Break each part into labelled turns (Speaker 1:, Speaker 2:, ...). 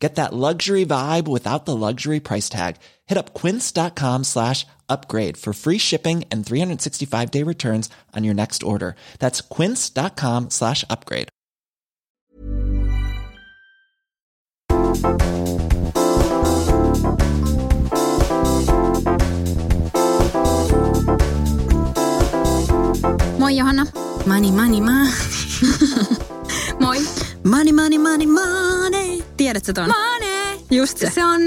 Speaker 1: Get that luxury vibe without the luxury price tag. Hit up quince.com slash upgrade for free shipping and 365 day returns on your next order. That's quince.com slash upgrade.
Speaker 2: Moi Johanna.
Speaker 3: Money, money, money.
Speaker 2: Moi.
Speaker 3: Money, money, money, money. Tiedätkö ton?
Speaker 2: Money.
Speaker 3: Just se.
Speaker 2: Se on,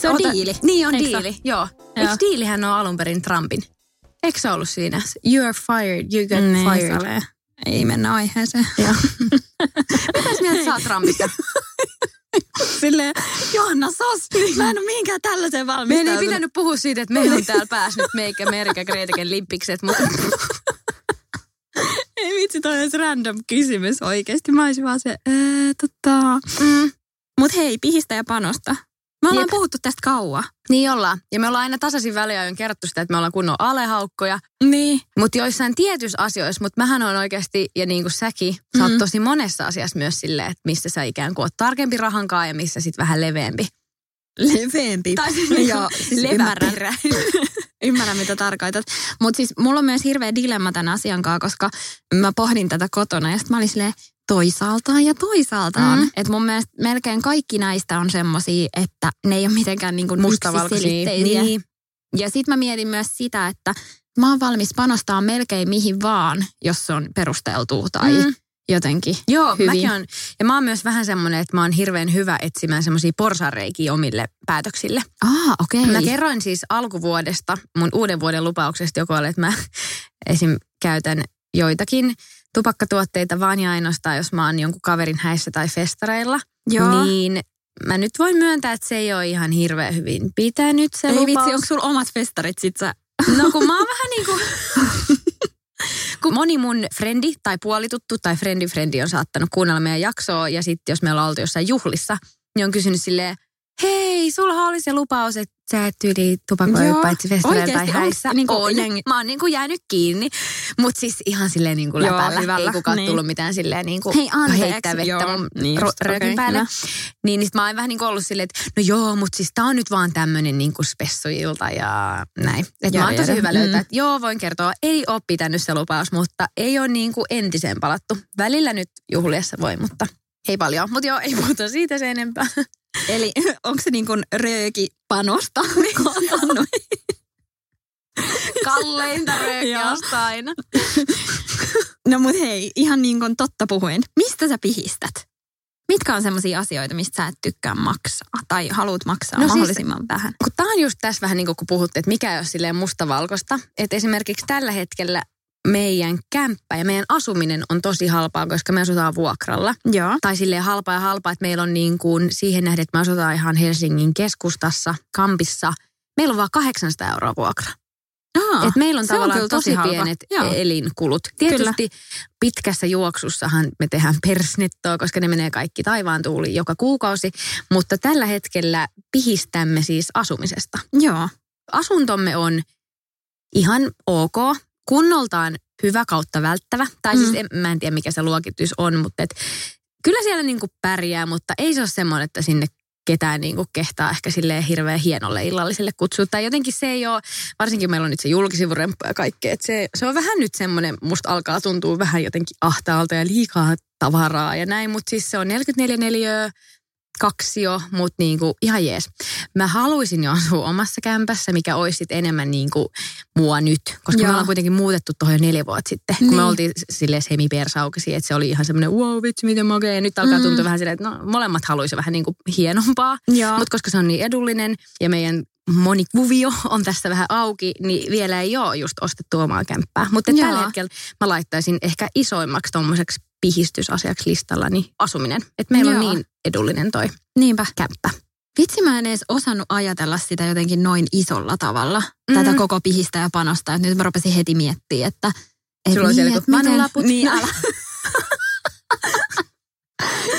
Speaker 3: Se on diili.
Speaker 2: Niin on
Speaker 3: Eikö
Speaker 2: diili,
Speaker 3: se?
Speaker 2: joo.
Speaker 3: Joo.
Speaker 2: Eikö diilihän ole alun perin Trumpin? Eikö se ollut siinä? You are fired, you get
Speaker 3: Niin,
Speaker 2: fired.
Speaker 3: ole. Ei mennä aiheeseen.
Speaker 2: Joo. Mitäs mieltä sä oot Trumpista?
Speaker 3: Silleen, Johanna sos, mä en ole mihinkään tällaiseen
Speaker 2: Meidän ei
Speaker 3: valmistautunut.
Speaker 2: pitänyt puhua siitä, että meillä on täällä päässyt meikä Merkä Greeteken lippikset, mutta
Speaker 3: Ei vitsi, toi olisi random kysymys oikeasti. Mä olisin vaan se, ää, tota...
Speaker 2: mm,
Speaker 3: Mut hei, pihistä ja panosta. Me ollaan
Speaker 2: Jep.
Speaker 3: puhuttu tästä kauan.
Speaker 2: niin ollaan. Ja me ollaan aina tasaisin väliajoin kerrottu sitä, että me ollaan kunnon alehaukkoja.
Speaker 3: Niin.
Speaker 2: Mutta joissain tietyissä asioissa, mutta mähän on oikeasti, ja niin kuin säkin, sä oot
Speaker 3: Mm.
Speaker 2: tosi monessa asiassa myös silleen, että missä sä ikään kuin oot tarkempi rahankaa ja missä sit vähän leveämpi.
Speaker 3: Leveämpi.
Speaker 2: Tai siis niinku
Speaker 3: Joo, siis ymmärrän. Ymmärrän, mitä tarkoitat. Mutta siis mulla on myös hirveä dilemma tämän asian kanssa, koska mä pohdin tätä kotona ja sitten mä olin silleen, toisaaltaan ja toisaaltaan.
Speaker 2: Mm.
Speaker 3: Että mun mielestä melkein kaikki näistä on semmosia, että ne ei ole mitenkään niin
Speaker 2: Mustavalkoisia.
Speaker 3: yksiselitteisiä.
Speaker 2: Niin.
Speaker 3: Ja sitten mä mietin myös sitä, että mä oon valmis panostaa melkein mihin vaan, jos se on perusteltua tai
Speaker 2: Mm.
Speaker 3: Jotenkin
Speaker 2: Joo,
Speaker 3: hyvin.
Speaker 2: mäkin on. Ja mä oon myös vähän semmoinen, että mä oon hirveän hyvä etsimään semmoisia porsareikiä omille päätöksille.
Speaker 3: Ah, okei. Okay.
Speaker 2: Mä kerroin siis alkuvuodesta, mun uuden vuoden lupauksesta, joka oli, että mä esim. käytän joitakin tupakkatuotteita vaan ja ainoastaan, jos mä oon jonkun kaverin häissä tai festareilla.
Speaker 3: Joo.
Speaker 2: Niin mä nyt voin myöntää, että se ei ole ihan hirveän hyvin pitänyt se
Speaker 3: Ei
Speaker 2: lupaus.
Speaker 3: vitsi, onko sulla omat festarit sit sä?
Speaker 2: No kun mä oon vähän niin kuin... kun moni mun frendi tai puolituttu tai frendi frendi on saattanut kuunnella meidän jaksoa ja sitten jos me ollaan oltu jossain juhlissa, niin on kysynyt silleen, hei, sulla oli se lupaus, että sä et tyyli tupakoi
Speaker 3: Joo,
Speaker 2: paitsi festareilla tai häissä.
Speaker 3: onks niinku
Speaker 2: on.
Speaker 3: jengi-
Speaker 2: Mä oon niinku jäänyt kiinni, mutta siis ihan silleen niinku
Speaker 3: Joo,
Speaker 2: läpällä.
Speaker 3: hyvällä,
Speaker 2: Ei kukaan
Speaker 3: niin.
Speaker 2: tullut mitään silleen niinku
Speaker 3: Hei, anteeksi.
Speaker 2: heittää vettä
Speaker 3: Joo,
Speaker 2: mun
Speaker 3: niin just,
Speaker 2: röökin
Speaker 3: okei,
Speaker 2: päälle.
Speaker 3: hyvä.
Speaker 2: Niin, niin sit mä oon vähän niin kuin ollut silleen, että no joo, mutta siis tää on nyt vaan tämmönen niin kuin spessuilta ja näin. Että mä oon tosi hyvä löytää,
Speaker 3: Mm.
Speaker 2: että joo, voin kertoa, ei ole pitänyt se lupaus, mutta ei ole niin kuin entiseen palattu. Välillä nyt juhliessa voi, mutta ei paljon. Mutta joo, ei puhuta siitä sen enempää.
Speaker 3: Eli onko se niin kuin röökipanosta?
Speaker 2: Kalleinta röökiä ostaa aina.
Speaker 3: no mut hei, ihan niin kuin totta puhuen. Mistä sä pihistät? Mitkä on sellaisia asioita, mistä sä et tykkää maksaa? Tai haluat maksaa
Speaker 2: No siis-
Speaker 3: mahdollisimman vähän?
Speaker 2: Kun tää on just tässä vähän niin kuin kun puhutte, että mikä ei ole silleen mustavalkoista. Että esimerkiksi tällä hetkellä meidän kämppä ja meidän asuminen on tosi halpaa, koska me asutaan vuokralla.
Speaker 3: Joo.
Speaker 2: Tai silleen halpaa ja halpaa, että meillä on niin kuin siihen nähden, että me asutaan ihan Helsingin keskustassa, kampissa. Meillä on vaan 800 euroa vuokra.
Speaker 3: Aa,
Speaker 2: Et meillä on
Speaker 3: on
Speaker 2: tavallaan
Speaker 3: kyllä
Speaker 2: tosi,
Speaker 3: tosi halpa.
Speaker 2: pienet
Speaker 3: Joo.
Speaker 2: elinkulut. Tietysti pitkässä juoksussahan me tehdään persnettoa, koska ne menee kaikki taivaan tuuliin joka kuukausi. Mutta tällä hetkellä pihistämme siis asumisesta.
Speaker 3: Joo.
Speaker 2: Asuntomme on ihan ok, kunnoltaan hyvä kautta välttävä. Tai siis
Speaker 3: Mm.
Speaker 2: en, mä en tiedä mikä se luokitus on, mutta et, kyllä siellä niinku pärjää, mutta ei se ole semmoinen, että sinne ketään niinku kehtaa ehkä silleen hirveän hienolle illalliselle kutsua. Tai jotenkin se ei ole, varsinkin meillä on nyt se julkisivuremppu ja kaikkea, että se, se on vähän nyt semmoinen, musta alkaa tuntua vähän jotenkin ahtaalta ja liikaa tavaraa ja näin, mutta siis se on 44 neliöä, kaksio, mutta niinku ihan jees. Mä haluaisin jo asua omassa kämpässä, mikä olisi sit enemmän niinku mua nyt, koska
Speaker 3: Joo.
Speaker 2: me ollaan kuitenkin muutettu tuohon jo neljä vuotta sitten, kun me
Speaker 3: Niin.
Speaker 2: oltiin silleen semipersaukisia, että se oli ihan semmoinen wow vitsi miten makea, ja nyt alkaa
Speaker 3: Mm.
Speaker 2: tuntua vähän silleen, että no molemmat haluaisi vähän niinku hienompaa,
Speaker 3: Joo.
Speaker 2: mutta koska se on niin edullinen ja meidän moni kuvio on tässä vähän auki, niin vielä ei ole just ostettu omaa kämppää. Mutta
Speaker 3: Joo.
Speaker 2: tällä hetkellä mä laittaisin ehkä isoimmaksi tuommoiseksi pihistysasiaksi listallani asuminen. Että meillä on
Speaker 3: Joo.
Speaker 2: niin edullinen toi
Speaker 3: Niinpä.
Speaker 2: kämppä.
Speaker 3: Vitsi mä en edes osannut ajatella sitä jotenkin noin isolla tavalla.
Speaker 2: Mm.
Speaker 3: Tätä koko pihistä ja panosta. Et nyt mä rupesin heti miettimään, että Et
Speaker 2: Sulla on siellä
Speaker 3: et
Speaker 2: jotkut
Speaker 3: miten-. Niin, älä.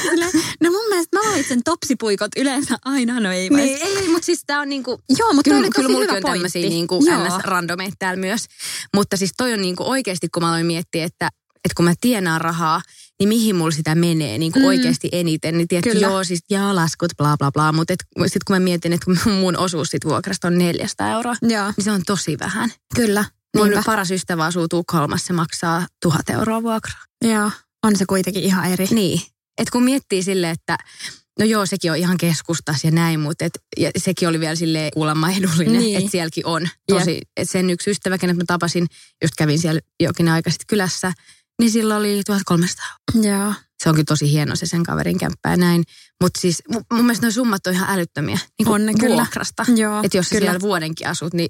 Speaker 3: Silleen, no mun mielestä mä valitsen topsipuikot yleensä aina, no ei
Speaker 2: Niin, ei, ei, mutta siis tää on niinku...
Speaker 3: Joo, mutta
Speaker 2: kyllä,
Speaker 3: oli tosi
Speaker 2: kyllä
Speaker 3: hyvä
Speaker 2: on
Speaker 3: pointti.
Speaker 2: tämmöisiä niinku
Speaker 3: Joo.
Speaker 2: ns-randomeita täällä myös. Mutta siis toi on niinku oikeasti, kun mä aloin miettiä, että, että kun mä tienaan rahaa, niin mihin mulla sitä menee niin kuin
Speaker 3: Mm.
Speaker 2: oikeasti eniten. Niin
Speaker 3: Kyllä.
Speaker 2: joo, siis jaa, laskut, bla bla bla. Mutta sitten kun mä mietin, että kun mun osuus sit vuokrasta on 400 euroa,
Speaker 3: Joo,
Speaker 2: niin se on tosi vähän.
Speaker 3: kyllä.
Speaker 2: Mun
Speaker 3: Niinpä.
Speaker 2: paras ystävä asuu Tukholmassa, se maksaa tuhat euroa vuokraa.
Speaker 3: Joo, on se kuitenkin ihan eri.
Speaker 2: Niin. Et kun miettii sille, että no joo, sekin on ihan keskustas ja näin, mutta et, ja sekin oli vielä sille kuulemma edullinen,
Speaker 3: Niin.
Speaker 2: että sielläkin on tosi, että sen yksi ystävä, kenet mä tapasin, just kävin siellä jokin aika sitten kylässä, niin sillä oli 1300.
Speaker 3: Joo.
Speaker 2: Se onkin tosi hieno se sen kaverin kämppä ja näin. Mutta siis mun, mun mielestä nuo summat on ihan älyttömiä niin
Speaker 3: On ne kyllä.
Speaker 2: vuokrasta.
Speaker 3: Joo,
Speaker 2: Että jos
Speaker 3: kyllä.
Speaker 2: siellä vuodenkin asut, niin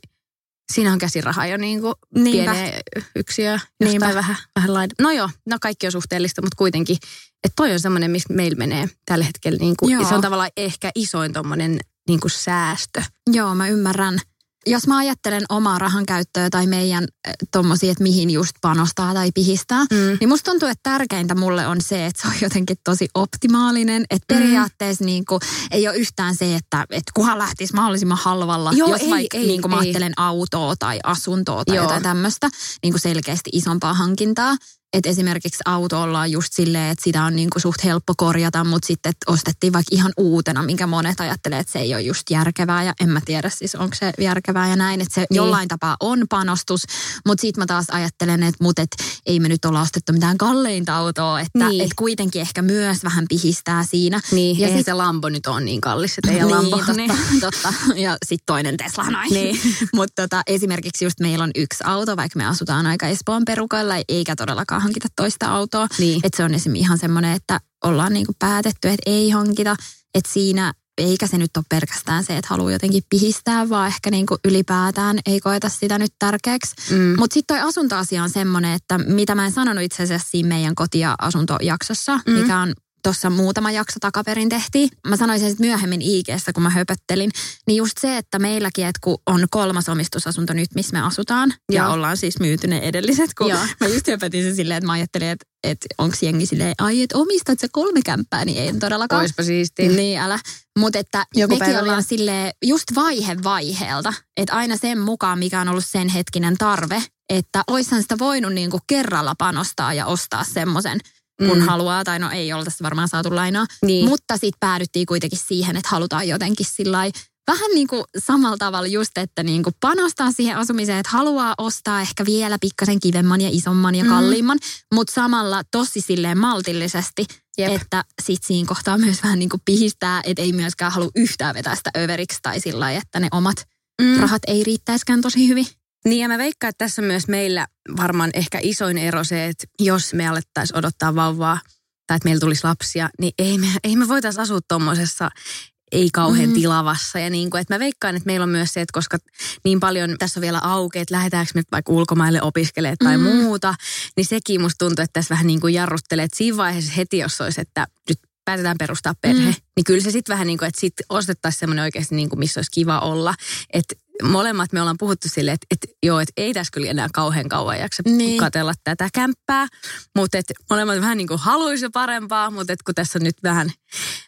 Speaker 2: siinä on käsiraha jo niin kuin pieneen yksiö jostain vähän, vähän laida. No joo, no kaikki on suhteellista, mutta kuitenkin, että toi on semmoinen, missä meillä menee tällä hetkellä. Niin kuin, se on tavallaan ehkä isoin tommonen niin kuin säästö.
Speaker 3: Joo, mä ymmärrän. Jos mä ajattelen omaa rahan käyttöä tai meidän äh, tommosia, että mihin just panostaa tai pihistää,
Speaker 2: Mm.
Speaker 3: niin musta tuntuu, että tärkeintä mulle on se, että se on jotenkin tosi optimaalinen. Että
Speaker 2: Mm.
Speaker 3: periaatteessa niin kuin, ei ole yhtään se, että, että kuhan lähtisi mahdollisimman halvalla,
Speaker 2: Joo,
Speaker 3: jos
Speaker 2: ei,
Speaker 3: vaikka
Speaker 2: ei,
Speaker 3: niin kuin mä
Speaker 2: ei.
Speaker 3: ajattelen autoa tai asuntoa tai
Speaker 2: Joo.
Speaker 3: jotain tämmöistä niin kuin selkeästi isompaa hankintaa. Että esimerkiksi auto ollaan just silleen, että sitä on niin kuin suht helppo korjata, mutta sitten että ostettiin vaikka ihan uutena, minkä monet ajattelee, että se ei ole just järkevää. Ja en mä tiedä siis, onko se järkevää ja näin, että se
Speaker 2: Niin.
Speaker 3: jollain tapaa on panostus. Mutta sitten mä taas ajattelen, että mut et ei me nyt olla ostettu mitään kalleinta autoa, että
Speaker 2: Niin.
Speaker 3: et kuitenkin ehkä myös vähän pihistää siinä.
Speaker 2: Niin,
Speaker 3: Ja
Speaker 2: eihän
Speaker 3: sit-
Speaker 2: se Lambo nyt ole niin kallis, teidän Lambo.
Speaker 3: Niin, totta, totta. Ja sitten toinen Tesla noin.
Speaker 2: Niin.
Speaker 3: Mutta tota, esimerkiksi just meillä on yksi auto, vaikka me asutaan aika Espoon perukoilla, eikä todellakaan hankita toista autoa.
Speaker 2: Niin.
Speaker 3: Että se on esimerkiksi ihan semmoinen, että ollaan niinku päätetty, että ei hankita. Että siinä, eikä se nyt ole pelkästään se, että haluaa jotenkin pihistää, vaan ehkä niinku ylipäätään ei koeta sitä nyt tärkeäksi.
Speaker 2: Mm.
Speaker 3: Mutta sitten toi asuntoasia on semmoinen, että mitä mä en sanonut itse asiassa siinä meidän koti- ja asuntojaksossa,
Speaker 2: Mm.
Speaker 3: mikä on tuossa muutama jakso takaperin tehtiin. Mä sanoin sen sitten myöhemmin IGstä, kun mä höpöttelin. Niin just se, että meilläkin, että kun on kolmas omistusasunto nyt, missä me asutaan, ja
Speaker 2: Joo.
Speaker 3: ollaan siis myyty ne edelliset, kun
Speaker 2: Joo.
Speaker 3: mä just höpötin sen silleen, että mä ajattelin, että, että onko jengi silleen, ai, että omistat sä kolme kämppää, niin ei todellakaan.
Speaker 2: Oispa siistiä.
Speaker 3: Niin, älä. Mutta että
Speaker 2: Joku
Speaker 3: mekin ollaan
Speaker 2: vaan.
Speaker 3: sille just vaihe vaiheelta. Että aina sen mukaan, mikä on ollut sen hetkinen tarve. Että oishan sitä voinut niinku kerralla panostaa ja ostaa semmoisen, kun
Speaker 2: Mm.
Speaker 3: haluaa. Tai no ei oltaisi varmaan saatu lainaa.
Speaker 2: Niin.
Speaker 3: Mutta sitten päädyttiin kuitenkin siihen, että halutaan jotenkin sillä vähän niin kuin samalla tavalla just, että niin kuin panostaa siihen asumiseen, että haluaa ostaa ehkä vielä pikkasen kivemman ja isomman ja
Speaker 2: Mm.
Speaker 3: kalliimman, mutta samalla tosi silleen maltillisesti,
Speaker 2: Jep.
Speaker 3: että sit siinä kohtaa myös vähän niin kuin pihistää, että ei myöskään halua yhtään vetää sitä överiksi tai sillä että ne omat
Speaker 2: Mm.
Speaker 3: rahat ei riittäisikään tosi hyvin.
Speaker 2: Niin ja mä veikkaan, että tässä on myös meillä varmaan ehkä isoin ero se, että jos me alettaisiin odottaa vauvaa tai että meillä tulisi lapsia, niin ei me, ei me voitaisiin asua tuommoisessa ei kauhean
Speaker 3: Mm.
Speaker 2: tilavassa. Ja niin kuin, että mä veikkaan, että meillä on myös se, että koska niin paljon tässä on vielä auki, että lähdetäänkö me vaikka ulkomaille opiskelemaan tai
Speaker 3: Mm.
Speaker 2: muuta, niin sekin musta tuntuu, että tässä vähän niin kuin jarruttelee, että siinä vaiheessa heti, jos olisi, että nyt päätetään perustaa perhe,
Speaker 3: Mm.
Speaker 2: mm. niin kyllä se sitten vähän niin kuin, että sitten ostettaisiin semmoinen oikeasti niin kuin, missä olisi kiva olla. Että molemmat me ollaan puhuttu silleen, että, että joo, että ei tässä kyllä enää kauhean kauan jaksa
Speaker 3: Niin.
Speaker 2: katella tätä kämppää, mutta että molemmat vähän niin kuin haluaisi parempaa, mutta että kun tässä nyt vähän,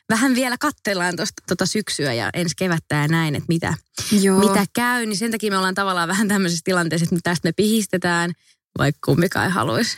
Speaker 2: vähän vielä katsellaan tuosta tota syksyä ja ensi kevättä ja näin, että mitä,
Speaker 3: Joo.
Speaker 2: mitä käy, niin sen takia me ollaan tavallaan vähän tämmöisessä tilanteessa, että tästä me pihistetään, vaikka kumpikaan ei haluaisi.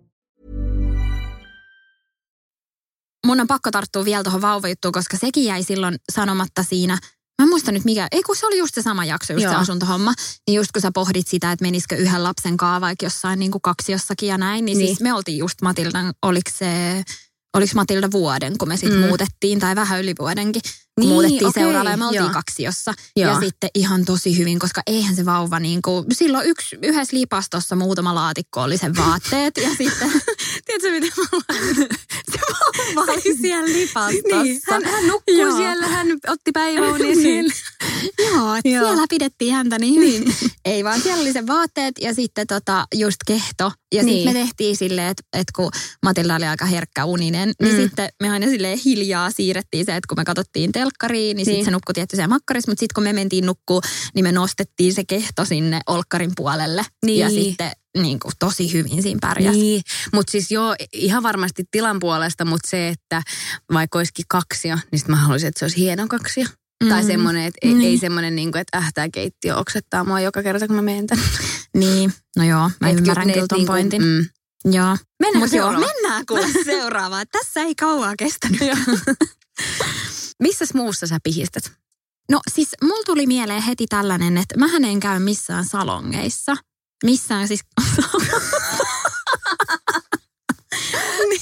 Speaker 3: Mun on pakko tarttua vielä tuohon vauvajuttuun, koska sekin jäi silloin sanomatta siinä. Mä en muista nyt mikä, ei kun se oli just se sama jakso, just
Speaker 2: Joo.
Speaker 3: se asuntohomma. Niin just kun sä pohdit sitä, että menisikö yhden lapsen kaa vaikka jossain niin kuin kaksiossakin ja näin, niin,
Speaker 2: Niin.
Speaker 3: siis me oltiin just Matildan, oliko se, oliko Matilda vuoden, kun me sitten
Speaker 2: Mm.
Speaker 3: muutettiin, tai vähän yli vuodenkin, kun
Speaker 2: Niin,
Speaker 3: muutettiin
Speaker 2: okei,
Speaker 3: seuraavalle ja me oltiin kaksiossa.
Speaker 2: Joo.
Speaker 3: Ja sitten ihan tosi hyvin, koska eihän se vauva niin kuin, silloin yksi, yhdessä lipastossa muutama laatikko oli sen vaatteet ja sitten, tiedätkö mitä mä olen? Se vauva oli siellä lipastossa.
Speaker 2: Niin, hän, hän nukkuu
Speaker 3: Joo.
Speaker 2: siellä, hän otti päiväunia siellä.
Speaker 3: Joo, että
Speaker 2: Joo.
Speaker 3: siellä pidettiin häntä niin hyvin. Ei vaan siellä oli se vaatteet ja sitten tota, just kehto. Ja
Speaker 2: Niin.
Speaker 3: sitten me tehtiin silleen, että, että kun Matilda oli aika herkkä uninen, niin
Speaker 2: Mm.
Speaker 3: sitten me aina silleen hiljaa siirrettiin se, että kun me katsottiin telkkariin, niin,
Speaker 2: Niin.
Speaker 3: sitten se nukkui tietty makkarissa, mutta sitten kun me mentiin nukkuu, niin me nostettiin se kehto sinne olkkarin puolelle.
Speaker 2: Niin.
Speaker 3: Ja sitten niin kuin, tosi hyvin siinä pärjäsi.
Speaker 2: Niin, mutta siis joo, ihan varmasti tilan puolesta, mutta se, että vaikka olisikin kaksio, niin sitten mä haluaisin, että se olisi hieno kaksio. Mm. Tai semmoinen, että ei,
Speaker 3: Niin.
Speaker 2: ei semmoinen, niin kuin, että ähtää keittiö oksettaa mua joka kerta, kun mä menen tänne.
Speaker 3: Niin, no joo, mä
Speaker 2: Et
Speaker 3: ymmärrän kyllä ton
Speaker 2: niinku,
Speaker 3: pointin.
Speaker 2: Mm.
Speaker 3: Joo.
Speaker 2: Mennäänkö
Speaker 3: Mut joo, mennään kuule seuraavaan. Tässä ei kauaa kestänyt.
Speaker 2: Missäs muussa sä pihistät?
Speaker 3: No siis mulla tuli mieleen heti tällainen, että mähän en käy missään salongeissa. Missään siis...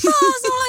Speaker 3: Taas mulla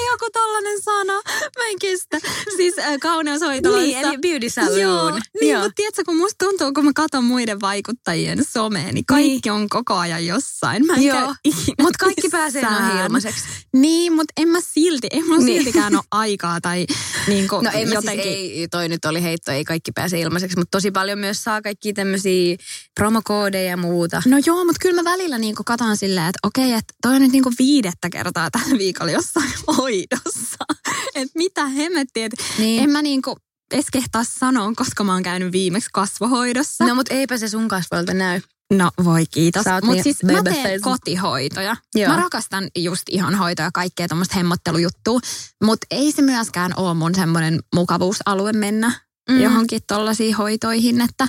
Speaker 3: tollanen sana. Mä en kestä. Siis äh, kauneushoitoloissa.
Speaker 2: Niin, eli beauty saloon.
Speaker 3: Joo, niin,
Speaker 2: Joo.
Speaker 3: mutta tiedätkö, kun musta tuntuu, kun mä katson muiden vaikuttajien somea, niin kaikki on koko ajan jossain. Mä en
Speaker 2: Joo. Mutta kaikki pääsee noihin
Speaker 3: missään.
Speaker 2: ilmaiseksi.
Speaker 3: Niin, mutta en mä silti, ei mulla
Speaker 2: Niin.
Speaker 3: niin. siltikään ole aikaa tai niin kuin
Speaker 2: No mä
Speaker 3: jotenkin.
Speaker 2: siis, ei, toi nyt oli heitto, ei kaikki pääse ilmaiseksi, mutta tosi paljon myös saa kaikki tämmöisiä promokoodeja ja muuta.
Speaker 3: No joo, mutta kyllä mä välillä niinku katon silleen, että okei, että toi on nyt niinku viidettä kertaa tällä viikolla jossain hoidossa. että mitä hemmettiä, että
Speaker 2: Niin.
Speaker 3: en mä niinku edes kehtaa sanoa, koska mä oon käynyt viimeksi kasvohoidossa.
Speaker 2: No mutta eipä se sun kasvoilta näy.
Speaker 3: No voi kiitos. Mutta
Speaker 2: niin
Speaker 3: siis mä teen
Speaker 2: face.
Speaker 3: kotihoitoja.
Speaker 2: Joo.
Speaker 3: Mä rakastan just ihonhoitoja ja kaikkea tuommoista hemmottelujuttua. Mutta ei se myöskään ole mun semmoinen mukavuusalue mennä
Speaker 2: mm.
Speaker 3: johonkin tollaisiin hoitoihin. Että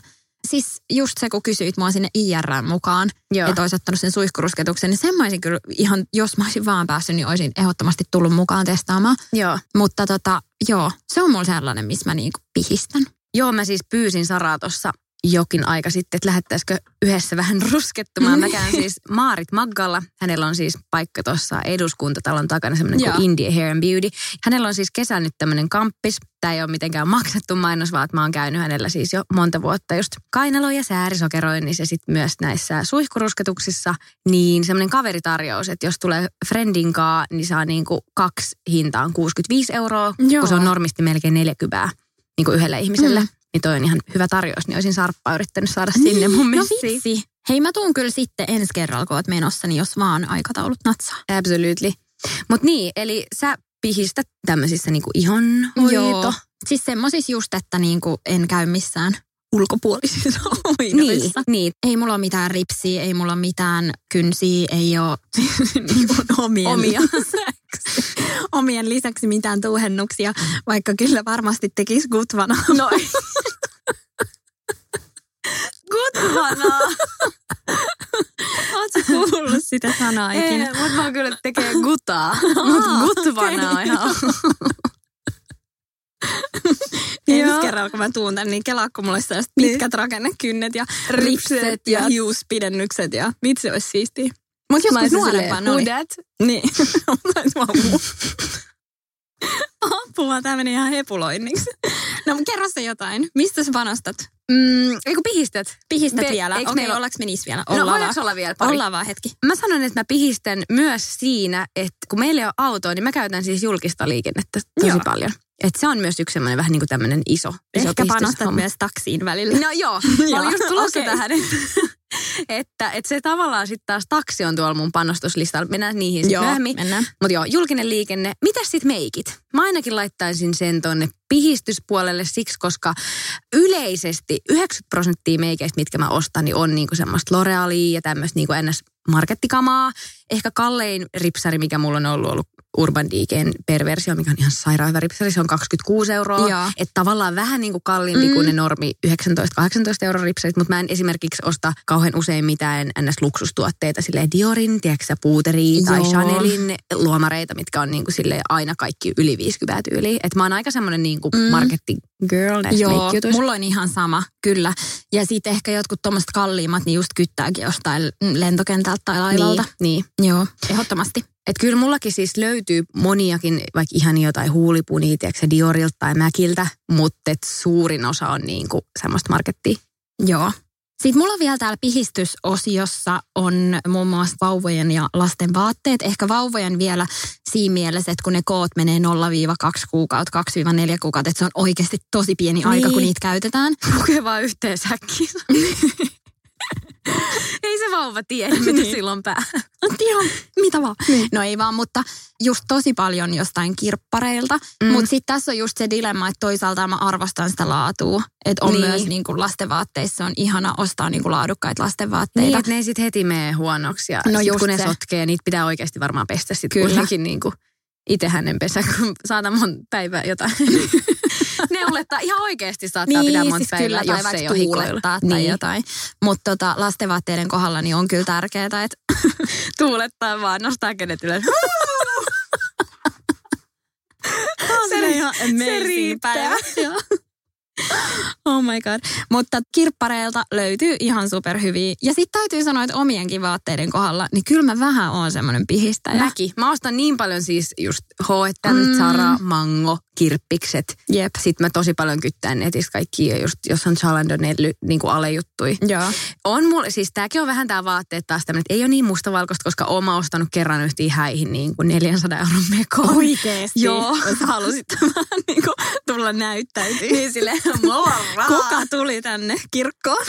Speaker 3: siis just se, kun kysyit mua sinne IRään mukaan,
Speaker 2: Joo.
Speaker 3: että olisi ottanut sen suihkurusketuksen, niin sen mä olisin kyllä ihan, jos mä olisin vaan päässyt, niin olisin ehdottomasti tullut mukaan testaamaan.
Speaker 2: Joo.
Speaker 3: Mutta tota, joo, se on mulla sellainen, missä mä niinku pihistän.
Speaker 2: Joo, mä siis pyysin Saraa tuossa jokin aika sitten, että lähettäisikö yhdessä vähän ruskettumaan. Mä käyn siis Maarit Maggalla. Hänellä on siis paikka tuossa eduskuntatalon takana, semmoinen kuin. India Hair and Beauty. Hänellä on siis kesällä nyt tämmöinen kamppis. Tämä ei ole mitenkään maksettu mainos, vaan mä oon käynyt hänellä siis jo monta vuotta just kainalo- ja säärisokeroinnissa ja sitten myös näissä suihkurusketuksissa. Niin semmoinen kaveritarjous, että jos tulee friendinkaa, niin saa niinku kaksi hintaan 65 euroa,
Speaker 3: Joo.
Speaker 2: kun se on normisti melkein 40 niin kuin yhdelle ihmiselle. Mm. Niin toi on ihan hyvä tarjous, niin olisin Sarppaa yrittänyt saada sinne mun
Speaker 3: no
Speaker 2: messiin.
Speaker 3: vitsi. Hei, mä tuun kyllä sitten ensi kerralla, kun oot menossa, niin jos vaan aikataulut natsaa.
Speaker 2: Absolutely. Mutta niin, eli sä pihistät tämmöisissä niinku ihonhoito.
Speaker 3: Joo. Siis semmoisissa just, että niinku en käy missään ulkopuolisissa hoidoissa.
Speaker 2: Niin, niin.
Speaker 3: Ei mulla ole mitään ripsiä, ei mulla ole mitään kynsiä, ei ole niinku omien,
Speaker 2: Omia.
Speaker 3: lisäksi, omien lisäksi mitään tuuhennuksia, vaikka kyllä varmasti tekisi gutvana.
Speaker 2: No ei. Gutvanaa.
Speaker 3: Oletko kuullut sitä sanaa ikinä?
Speaker 2: Ei, mutta mä kyllä tekee gutaa. Mutta gutvanaa on ihan...
Speaker 3: Ensi kerralla, kun mä tuun tänne, niin kelaa, kun mulla olisi sellaiset pitkät rakennekynnet ja
Speaker 2: Ripset
Speaker 3: ripset ja
Speaker 2: ja-
Speaker 3: hiuspidennykset ja vitsi olisi siistiä. Mutta joskus nuorempana
Speaker 2: silleen,
Speaker 3: oli. Niin. Muu. Apua, tää meni ihan hepuloinniksi. No kerro se jotain. Mistä sä panostat?
Speaker 2: Mm, eikö pihistät?
Speaker 3: Pihistät
Speaker 2: Me-
Speaker 3: vielä. Okei,
Speaker 2: meillä-
Speaker 3: ollaanko me niissä vielä?
Speaker 2: No,
Speaker 3: Ollaan
Speaker 2: voidaanko
Speaker 3: vaan.
Speaker 2: olla vielä pari?
Speaker 3: Ollaan vaan hetki.
Speaker 2: Mä sanon, että mä pihistän myös siinä, että kun meillä ei ole autoa, niin mä käytän siis julkista liikennettä tosi
Speaker 3: Joo.
Speaker 2: paljon. Et se on myös yksi semmoinen vähän niin kuin tämmöinen iso, iso
Speaker 3: Ehkä panostat
Speaker 2: pihistyshomma.
Speaker 3: myös taksiin välillä.
Speaker 2: No joo, mä olin just tulossa
Speaker 3: okei.
Speaker 2: tähän, että, että, se tavallaan sitten taas taksi on tuolla mun panostuslistalla. Mennään niihin sitten myöhemmin. Mutta joo, julkinen liikenne. Mitäs sitten meikit? Mä ainakin laittaisin sen tonne pihistyspuolelle siksi, koska yleisesti 90 prosenttia meikeistä, mitkä mä ostan, niin on niinku semmoista L'Orealia ja tämmöistä niinku ns. markettikamaa. Ehkä kallein ripsari, mikä mulla on ollut, ollut Urban Decay'n perversio, mikä on ihan sairaan hyvä ripsari. Se on 26 euroa.
Speaker 3: Joo.
Speaker 2: Että tavallaan vähän niin kuin kalliimpi mm. kuin ne normi 19-18 euro ripsarit, mutta mä en esimerkiksi osta kauhean usein mitään ns-luksustuotteita, silleen Diorin, tiedätkö puuteria tai
Speaker 3: Joo.
Speaker 2: Chanelin luomareita, mitkä on niin kuin silleen aina kaikki yli 50 tyyliä. Että mä oon aika semmoinen niin kuin mm. marketing girl
Speaker 3: Joo, mulla on ihan sama, kyllä. Ja sitten ehkä jotkut tuommoiset kalliimmat, niin just kyttääkin jostain lentokentältä tai laivalta.
Speaker 2: Niin, niin.
Speaker 3: Joo, ehdottomasti.
Speaker 2: Et kyllä mullakin siis löytyy moniakin, vaikka ihan jotain huulipunia, tiedätkö, Diorilta tai Mäkiltä, mutta et suurin osa on niin kuin semmoista markettia.
Speaker 3: Joo. Sitten mulla on vielä täällä pihistysosiossa on muun muassa vauvojen ja lasten vaatteet. Ehkä vauvojen vielä siinä mielessä, että kun ne koot menee 0-2 kuukautta, 2-4 kuukautta, että se on oikeasti tosi pieni aika, kun
Speaker 2: Niin.
Speaker 3: niitä käytetään.
Speaker 2: Lukee vaan yhteen säkkiin. Ei se vauva tiedä, mitä
Speaker 3: Niin.
Speaker 2: silloin pää.
Speaker 3: Ihan mitä vaan. No ei vaan, mutta just tosi paljon jostain kirppareilta.
Speaker 2: Mm.
Speaker 3: Mutta sitten tässä on just se dilemma, että toisaalta mä arvostan sitä laatua. Että on
Speaker 2: Niin.
Speaker 3: niin. myös niin kuin lastenvaatteissa on ihana ostaa niin kuin laadukkaita lastenvaatteita.
Speaker 2: Niin, että ne ei sit heti mene huonoksi. Ja
Speaker 3: No
Speaker 2: sit
Speaker 3: just
Speaker 2: kun ne
Speaker 3: se.
Speaker 2: sotkee, niitä pitää oikeasti varmaan pestä sitten kuitenkin niin kuin itsehän en pesä, kun saatan monta päivää jotain. Neulettaa ihan oikeasti saattaa pitää monta
Speaker 3: siis
Speaker 2: päivää,
Speaker 3: kyllä,
Speaker 2: jos ei ole
Speaker 3: tuulettaa tai
Speaker 2: niin.
Speaker 3: jotain. Mutta tota, lastenvaatteiden kohdalla niin on kyllä tärkeää, että
Speaker 2: Tuulettaa vaan, nostaa kädet ylös.
Speaker 3: se, ihan
Speaker 2: se riittää.
Speaker 3: Oh my god. Mutta kirppareilta löytyy ihan superhyviä. Ja sitten täytyy sanoa, että omienkin vaatteiden kohdalla, niin kyllä mä vähän oon semmoinen pihistäjä.
Speaker 2: Mäkin. Mä ostan niin paljon siis just H&M,
Speaker 3: Mm.
Speaker 2: Zara, Mango, kirppikset.
Speaker 3: Jep.
Speaker 2: Sitten mä tosi paljon kyttään netistä kaikki, just jos on Zalando ne niin kuin alejuttui.
Speaker 3: Joo.
Speaker 2: On mulla, siis tääkin on vähän tää vaatteet taas tämmönen, että ei ole niin mustavalkoista, koska oma ostanut kerran yhtiin häihin niin kuin 400 euron mekoon.
Speaker 3: Oikeesti?
Speaker 2: Joo.
Speaker 3: Halusit vähän niin kuin tulla näyttäytyä.
Speaker 2: Niin silleen, mulla on rahaa.
Speaker 3: Kuka tuli tänne kirkkoon?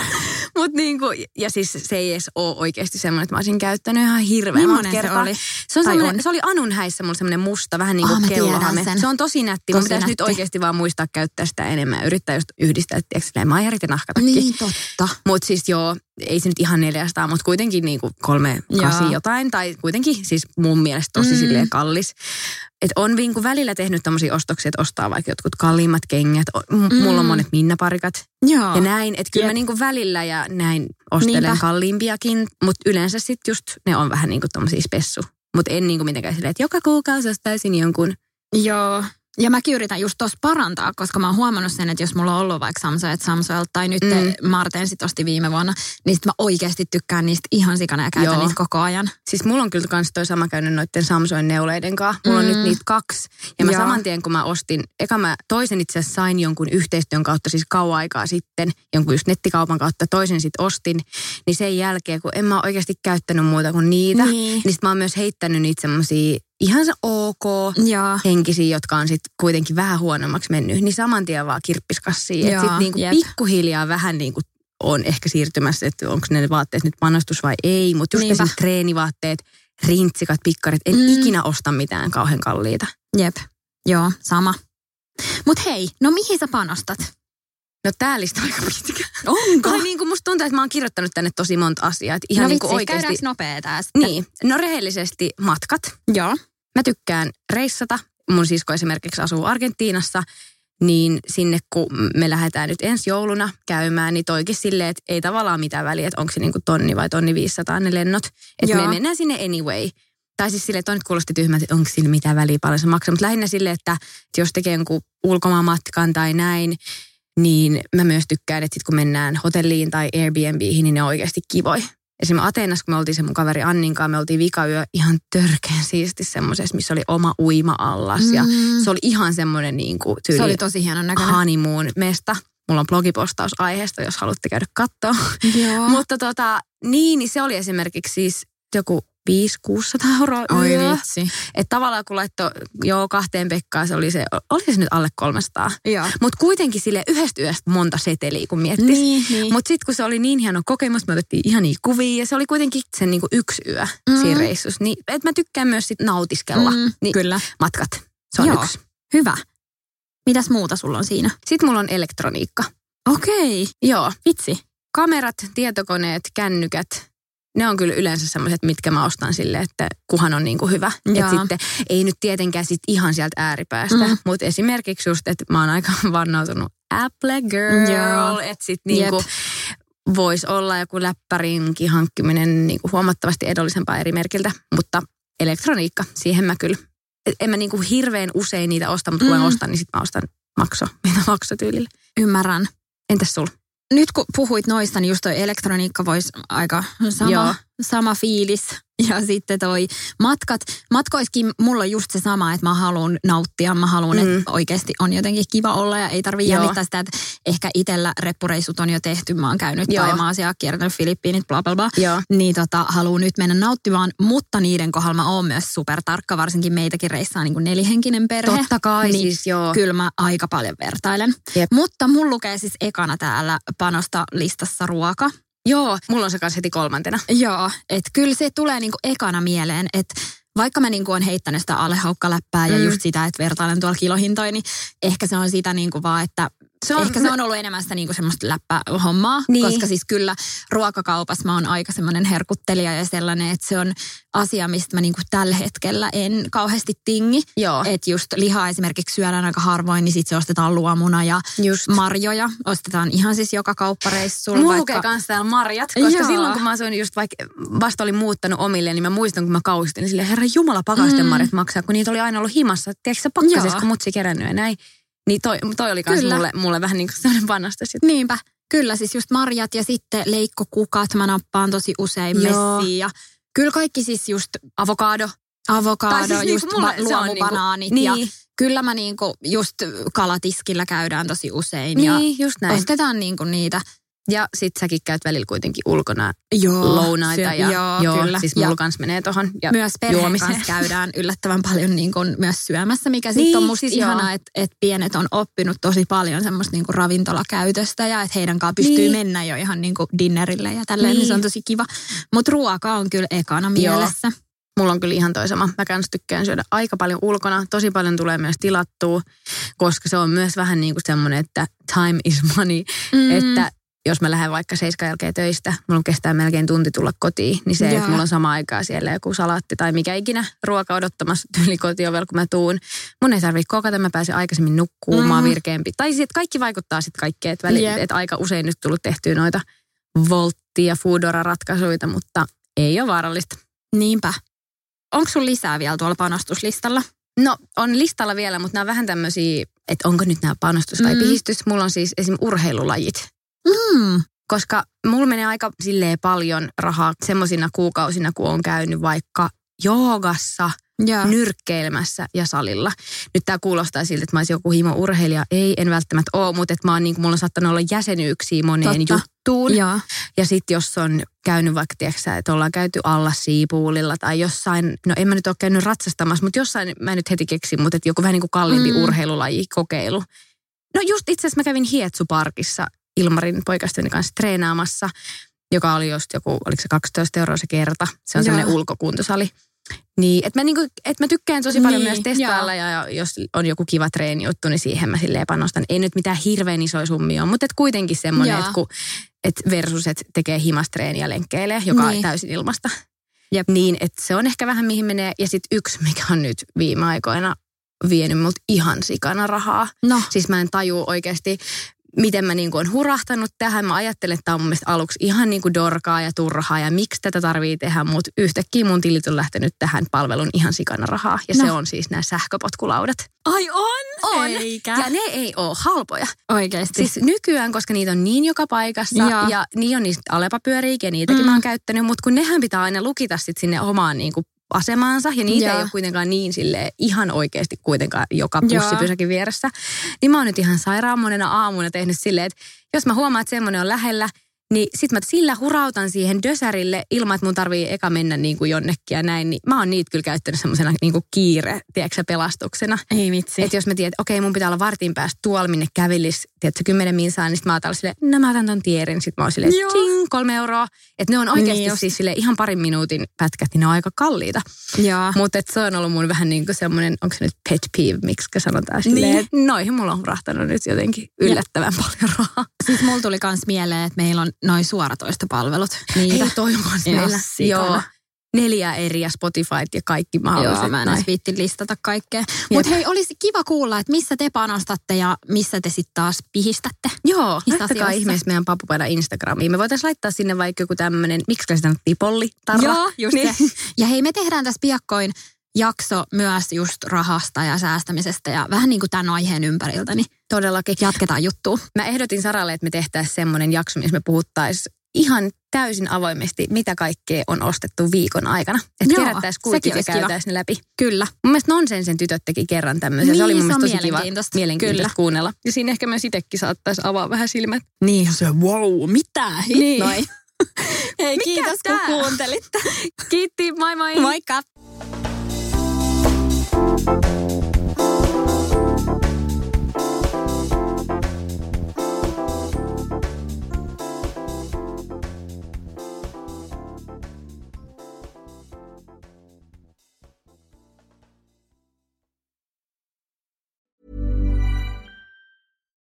Speaker 2: Mut niinku, ja siis se ei edes ole oikeasti semmoinen, että mä olisin käyttänyt ihan hirveän monta
Speaker 3: Millainen se
Speaker 2: kertaa.
Speaker 3: oli?
Speaker 2: Se, on
Speaker 3: on?
Speaker 2: se oli Anun häissä mulla semmoinen musta, vähän niin kuin
Speaker 3: sen.
Speaker 2: Se on tosi nätti.
Speaker 3: Tosi
Speaker 2: pitäisi nyt oikeasti vaan muistaa käyttää sitä enemmän. Yrittää just yhdistää, tiedätkö, maijarit ja nahkatakki.
Speaker 3: Niin totta.
Speaker 2: Mutta siis joo, ei se nyt ihan 400, mutta kuitenkin niinku kolme,
Speaker 3: Joo.
Speaker 2: kasi jotain. Tai kuitenkin siis mun mielestä tosi
Speaker 3: Mm.
Speaker 2: mm. silleen kallis. Että on niinku välillä tehnyt tämmöisiä ostoksia, että ostaa vaikka jotkut kalliimmat kengät. M- Mulla on
Speaker 3: Mm.
Speaker 2: monet minnaparikat
Speaker 3: Joo.
Speaker 2: ja näin. Että kyllä mä
Speaker 3: Jep.
Speaker 2: niinku välillä ja näin ostelen
Speaker 3: Niinpä.
Speaker 2: kalliimpiakin. Mutta yleensä sitten just ne on vähän niinku tommosia spessu. Mutta en niinku mitenkään silleen, että joka kuukausi ostaisin jonkun.
Speaker 3: Joo. Ja mäkin yritän just tuossa parantaa, koska mä oon huomannut sen, että jos mulla on ollut vaikka Samsojat Samsoilta tai nyt
Speaker 2: Mm.
Speaker 3: mm. Marten sit osti viime vuonna, niin sit mä oikeasti tykkään niistä ihan sikana ja käytän
Speaker 2: Joo.
Speaker 3: niitä koko ajan.
Speaker 2: Siis mulla on kyllä kans toi sama käynyt noiden Samsoin neuleiden kanssa. Mulla on
Speaker 3: Mm.
Speaker 2: nyt niitä kaksi. Ja mä
Speaker 3: Joo.
Speaker 2: saman tien kun mä ostin, eka mä toisen itse asiassa sain jonkun yhteistyön kautta siis kauan aikaa sitten, jonkun just nettikaupan kautta toisen sitten ostin. Niin sen jälkeen, kun en mä oikeasti käyttänyt muuta kuin niitä,
Speaker 3: Niin.
Speaker 2: niin, niin sit mä oon myös heittänyt niitä semmosia ihan se ok
Speaker 3: Joo.
Speaker 2: henkisiä, jotka on sitten kuitenkin vähän huonommaksi mennyt, niin saman tien vaan kirppiskassiin. Että sitten niinku pikkuhiljaa vähän niinku on ehkä siirtymässä, että onko ne vaatteet nyt panostus vai ei. Mutta just esimerkiksi treenivaatteet, rintsikat, pikkarit, en
Speaker 3: Mm.
Speaker 2: ikinä osta mitään kauhean kalliita.
Speaker 3: Jep. Joo, sama. Mut hei, no mihin sä panostat?
Speaker 2: No tää lista on aika pitkä.
Speaker 3: Onko?
Speaker 2: Tai niin kuin musta tuntuu, että mä oon kirjoittanut tänne tosi monta asiaa. Että ihan
Speaker 3: no
Speaker 2: niin
Speaker 3: vitsi,
Speaker 2: kuin oikeasti.
Speaker 3: käydäänkö nopea tää sitten?
Speaker 2: Niin, no rehellisesti matkat.
Speaker 3: Joo.
Speaker 2: Mä tykkään reissata. Mun sisko esimerkiksi asuu Argentiinassa, niin sinne kun me lähdetään nyt ensi jouluna käymään, niin toikin silleen, että ei tavallaan mitään väliä, että onko se niinku tonni vai tonni 500 ne lennot. Että me mennään sinne anyway. Tai siis silleen, että on nyt kuulosti tyhmältä, että onko sillä mitään väliä paljon se maksaa. Mutta lähinnä silleen, että että jos tekee jonkun ulkomaanmatkan tai näin, niin mä myös tykkään, että sit kun mennään hotelliin tai Airbnbihin, niin ne on oikeasti kivoi. Esimerkiksi Ateenassa, kun me oltiin se mun kaveri Annin kanssa, me oltiin vikayö ihan törkeän siisti semmoisessa, missä oli oma uima-allas. Ja
Speaker 3: Mm.
Speaker 2: se oli ihan semmoinen niin kuin tyyli
Speaker 3: Se oli tosi hienon näköinen.
Speaker 2: honeymoon mesta. Mulla on blogipostaus aiheesta, jos haluatte käydä katsoa. Mutta tota, niin, niin se oli esimerkiksi siis joku 500-600 euroa
Speaker 3: Oi
Speaker 2: yö.
Speaker 3: vitsi.
Speaker 2: Että tavallaan kun laittoi joo kahteen pekkaan, se oli se, oli se nyt alle 300.
Speaker 3: Joo.
Speaker 2: Mutta kuitenkin sille yhdestä yöstä monta seteliä, kun miettis.
Speaker 3: Niin, niin.
Speaker 2: Mutta sitten kun se oli niin hieno kokemus, me otettiin ihan niin kuvia ja se oli kuitenkin sen niinku yksi yö
Speaker 3: Mm.
Speaker 2: siinä reissussa. Niin, et mä tykkään myös sit nautiskella.
Speaker 3: Mm,
Speaker 2: niin
Speaker 3: Kyllä.
Speaker 2: matkat, se on
Speaker 3: Joo.
Speaker 2: yksi.
Speaker 3: Hyvä. Mitäs muuta sulla on siinä?
Speaker 2: Sitten mulla on elektroniikka.
Speaker 3: Okei.
Speaker 2: Joo,
Speaker 3: Vitsi.
Speaker 2: kamerat, tietokoneet, kännykät, ne on kyllä yleensä sellaiset, mitkä mä ostan sille, että kuhan on niin kuin hyvä. Että sitten ei nyt tietenkään sit ihan sieltä ääripäästä, mm. mutta esimerkiksi just, että mä oon aika vannautunut Apple Girl, että sitten niinku voisi olla joku läppärinkin hankkiminen niinku huomattavasti edullisempaa eri merkiltä, mutta elektroniikka, siihen mä kyllä, en mä niinku hirveän usein niitä osta, mutta kun mm. mä ostan, niin sitten mä ostan makso, mitä maksotyylillä.
Speaker 3: Ymmärrän.
Speaker 2: Entäs sulla?
Speaker 3: Nyt kun puhuit noista, niin just toi elektroniikka voisi aika sama, sama fiilis ja sitten toi matkat. Matkoiskin mulla on just se sama, että mä haluan nauttia. Mä haluan, mm. että oikeasti on jotenkin kiva olla ja ei tarvitse jännittää sitä, että ehkä itsellä reppureissut on jo tehty. Mä oon käynyt Taimaasia, kiertänyt Filippiinit, bla bla bla.
Speaker 2: Joo.
Speaker 3: Niin tota, haluan nyt mennä nauttimaan, mutta niiden kohdalla mä oon myös supertarkka. Varsinkin meitäkin reissaa niin kuin nelihenkinen perhe.
Speaker 2: Totta kai
Speaker 3: niin
Speaker 2: siis, joo.
Speaker 3: Kyllä mä aika paljon vertailen.
Speaker 2: Jep.
Speaker 3: Mutta mun lukee siis ekana täällä panosta listassa ruoka.
Speaker 2: Joo, mulla on se kanssa heti kolmantena.
Speaker 3: Joo, että kyllä se tulee niinku ekana mieleen, että vaikka mä niinku on heittänyt sitä alehaukkaläppää mm. ja just sitä, että vertailen tuolla kilohintoja, niin ehkä se on sitä niinku vaan, että se on, ehkä se on ollut enemmän sitä niinku semmoista läppähommaa,
Speaker 2: Niin.
Speaker 3: koska siis kyllä ruokakaupassa mä oon aika semmoinen herkuttelija ja sellainen, että se on asia, mistä mä niinku tällä hetkellä en kauheasti tingi. Että just lihaa esimerkiksi syödään aika harvoin, niin sit se ostetaan luomuna ja
Speaker 2: Just.
Speaker 3: marjoja. Ostetaan ihan siis joka kauppareissulla.
Speaker 2: Mulla
Speaker 3: vaikka...
Speaker 2: lukee kanssa täällä marjat, koska
Speaker 3: Joo.
Speaker 2: silloin kun mä asuin just vaikka vasta olin muuttanut omille, niin mä muistan kun mä kaustin, niin silleen, herra jumala pakasten mm. marjat maksaa, kun niitä oli aina ollut himassa. Tiedätkö sä pakkasessa,
Speaker 3: Joo.
Speaker 2: kun mutsi kerännyt ja näin. Niin toi, toi oli
Speaker 3: Kyllä.
Speaker 2: mulle, mulle vähän niin kuin sellainen vanhasta sit.
Speaker 3: Niinpä. Kyllä, siis just marjat ja sitten leikkokukat mä nappaan tosi usein
Speaker 2: Joo.
Speaker 3: messiin. Ja kyllä kaikki siis just
Speaker 2: Avokaado.
Speaker 3: avokaado,
Speaker 2: siis
Speaker 3: just
Speaker 2: niinku mulle
Speaker 3: luomubanaanit.
Speaker 2: niinku-
Speaker 3: ja
Speaker 2: niin.
Speaker 3: kyllä mä niinku just kalatiskillä käydään tosi usein.
Speaker 2: Niin,
Speaker 3: ja
Speaker 2: just näin.
Speaker 3: ostetaan niinku niitä.
Speaker 2: Ja sit säkin käyt välillä kuitenkin ulkona
Speaker 3: Joo,
Speaker 2: lounaita.
Speaker 3: syö-
Speaker 2: ja,
Speaker 3: joo,
Speaker 2: joo
Speaker 3: kyllä.
Speaker 2: siis mulla kans menee tohon. Ja
Speaker 3: myös perheen kanssa käydään yllättävän paljon niin kuin myös syömässä, mikä sitten
Speaker 2: Niin,
Speaker 3: on musta
Speaker 2: siis joo.
Speaker 3: ihanaa, että, että pienet on oppinut tosi paljon semmoista niin ravintolakäytöstä ja että heidän kanssa pystyy
Speaker 2: Niin.
Speaker 3: mennä jo ihan niin kuin dinnerille ja tälleen, niin.
Speaker 2: Niin.
Speaker 3: se on tosi kiva. Mutta ruoka on kyllä ekana mielessä.
Speaker 2: Mulla on kyllä ihan toi sama. Mä kans tykkään syödä aika paljon ulkona. Tosi paljon tulee myös tilattua, koska se on myös vähän niin kuin semmoinen, että time is money.
Speaker 3: Mm.
Speaker 2: Että jos mä lähden vaikka seiskan jälkeen töistä, mulla kestää melkein tunti tulla kotiin, niin se,
Speaker 3: Joo.
Speaker 2: että mulla on sama aikaa siellä joku salaatti tai mikä ikinä ruoka odottamassa tyyli kotiovella, kun mä tuun. Mun ei tarvitse kokata, mä pääsen aikaisemmin nukkuun, mä oon
Speaker 3: Mm.
Speaker 2: virkeämpi. Tai sitten kaikki vaikuttaa sitten kaikkeen, että, väli,
Speaker 3: Jep.
Speaker 2: että aika usein nyt tullut tehtyä noita Voltti- ja Foodora-ratkaisuja, mutta ei ole vaarallista.
Speaker 3: Niinpä. Onko sun lisää vielä tuolla panostuslistalla?
Speaker 2: No, on listalla vielä, mutta nämä on vähän tämmöisiä, että onko nyt nämä panostus tai
Speaker 3: Mm.
Speaker 2: pihistys. Mulla on siis esim. urheilulajit.
Speaker 3: Mm.
Speaker 2: Koska mulla menee aika silleen paljon rahaa semmoisina kuukausina, kun on käynyt vaikka joogassa,
Speaker 3: Joo.
Speaker 2: nyrkkeilemässä ja salilla. Nyt tämä kuulostaa siltä, että mä olisin joku himo urheilija. Ei, en välttämättä ole, mutta että mä oon, niin kuin, mulla on saattanut olla jäsenyyksiä moneen
Speaker 3: Totta.
Speaker 2: juttuun.
Speaker 3: Joo.
Speaker 2: Ja sitten jos on käynyt vaikka, tiedätkö, että ollaan käyty alla siipuulilla tai jossain, no en mä nyt ole käynyt ratsastamassa, mutta jossain, mä nyt heti keksin, mutta että joku vähän niin kuin kalliimpi
Speaker 3: mm.
Speaker 2: urheilulaji, kokeilu. No just itse asiassa mä kävin Hietsuparkissa Ilmarin poikasteni kanssa treenaamassa, joka oli just joku, oliko se 12 euroa se kerta. Se on semmoinen ulkokuntosali. Niin, että mä, niinku, et mä tykkään tosi paljon
Speaker 3: Niin,
Speaker 2: myös testailla ja, ja jos on joku kiva treenijuttu, niin siihen mä silleen panostan. Ei nyt mitään hirveän isoja summia ole, mutta et kuitenkin semmoinen, että et versus, että tekee himastreeniä lenkkeilee, joka
Speaker 3: Niin.
Speaker 2: on täysin ilmasta.
Speaker 3: Jep.
Speaker 2: Niin, että se on ehkä vähän mihin menee. Ja sitten yksi, mikä on nyt viime aikoina vienyt mut ihan sikana rahaa.
Speaker 3: No.
Speaker 2: Siis mä en taju oikeasti, miten mä niinku on hurahtanut tähän. Mä ajattelen, että tämä on mun mielestä aluksi ihan niinku dorkaa ja turhaa ja miksi tätä tarvii tehdä, mutta yhtäkkiä mun tilit on lähtenyt tähän palvelun ihan sikana rahaa. Ja no. se on siis nämä sähköpotkulaudat.
Speaker 3: Ai on?
Speaker 2: On.
Speaker 3: Eikä.
Speaker 2: Ja ne ei ole halpoja.
Speaker 3: Oikeasti.
Speaker 2: Siis nykyään, koska niitä on niin joka paikassa ja, ja niin on niistä alepapyöriäkin ja niitäkin
Speaker 3: Mm.
Speaker 2: mä oon käyttänyt, mutta kun nehän pitää aina lukita sit sinne omaan niinku asemaansa ja niitä
Speaker 3: Joo.
Speaker 2: ei ole kuitenkaan niin sille ihan oikeasti kuitenkaan joka bussipysäkin vieressä. Niin mä oon nyt ihan sairaan monena aamuna tehnyt silleen, että jos mä huomaan, että semmoinen on lähellä, niin sit mä sillä hurautan siihen dösärille ilman, että mun tarvii eka mennä niin kuin jonnekin ja näin. Niin mä oon niitä kyllä käyttänyt semmoisena niin kuin kiire, tiedätkö pelastuksena.
Speaker 3: Ei vitsi.
Speaker 2: Että jos mä tiedän, että okei, mun pitää olla vartin päästä tuolla, minne kävelis, tiedätkö, kymmenen minsaan, niin sit mä oon silleen, no mä otan ton tierin. Sitten mä oon silleen, ting, kolme euroa. Että ne on oikeasti
Speaker 3: Niin just.
Speaker 2: siis sille ihan parin minuutin pätkät, niin ne on aika kalliita.
Speaker 3: Joo.
Speaker 2: Mutta se on ollut mun vähän niin kuin semmoinen, onko se nyt pet peeve, miksi sanotaan silleen,
Speaker 3: Niin.
Speaker 2: noihin mulla on hurahtanut nyt jotenkin yllättävän paljon rahaa.
Speaker 3: Siis mulla tuli kans mieleen, että meillä on noin suoratoistopalvelut. Niitä.
Speaker 2: Hei, toi on meillä. Joo. Neljä eriä Spotify ja kaikki mahdolliset.
Speaker 3: Joo, mä en edes viitti listata kaikkea. Mutta hei, olisi kiva kuulla, että missä te panostatte ja missä te sitten taas pihistätte.
Speaker 2: Joo, laittakaa ihmeessä meidän papupaida Instagramiin. Me voitaisiin laittaa sinne vaikka joku tämmöinen, miksi sitä sanottiin, polli, tarra.
Speaker 3: Joo, just
Speaker 2: niin.
Speaker 3: se. Ja hei, me tehdään tässä piakkoin jakso myös just rahasta ja säästämisestä ja vähän niin kuin tämän aiheen ympäriltä, niin
Speaker 2: Todellakin.
Speaker 3: jatketaan juttua.
Speaker 2: Mä ehdotin Saralle, että me tehtäisiin semmoinen jakso, missä me puhuttaisiin ihan täysin avoimesti, mitä kaikkea on ostettu viikon aikana. Että kerättäisiin kuitit ja käytäisiin ne läpi.
Speaker 3: Kyllä.
Speaker 2: Mun mielestä Nonsensen tytöt teki kerran tämmöisen.
Speaker 3: Niin,
Speaker 2: se oli mun mielestä tosi kiva.
Speaker 3: mielenkiintoista.
Speaker 2: Mielenkiintoista
Speaker 3: Kyllä.
Speaker 2: kuunnella. Ja siinä ehkä myös itsekin saattaisi avaa vähän silmät.
Speaker 3: Niin, se wow, mitä
Speaker 2: Niin.
Speaker 3: Hei,
Speaker 2: Mikä
Speaker 3: kiitos
Speaker 2: tää?
Speaker 3: kun kuuntelitte.
Speaker 2: Kiitti, moi moi!
Speaker 3: Moikka.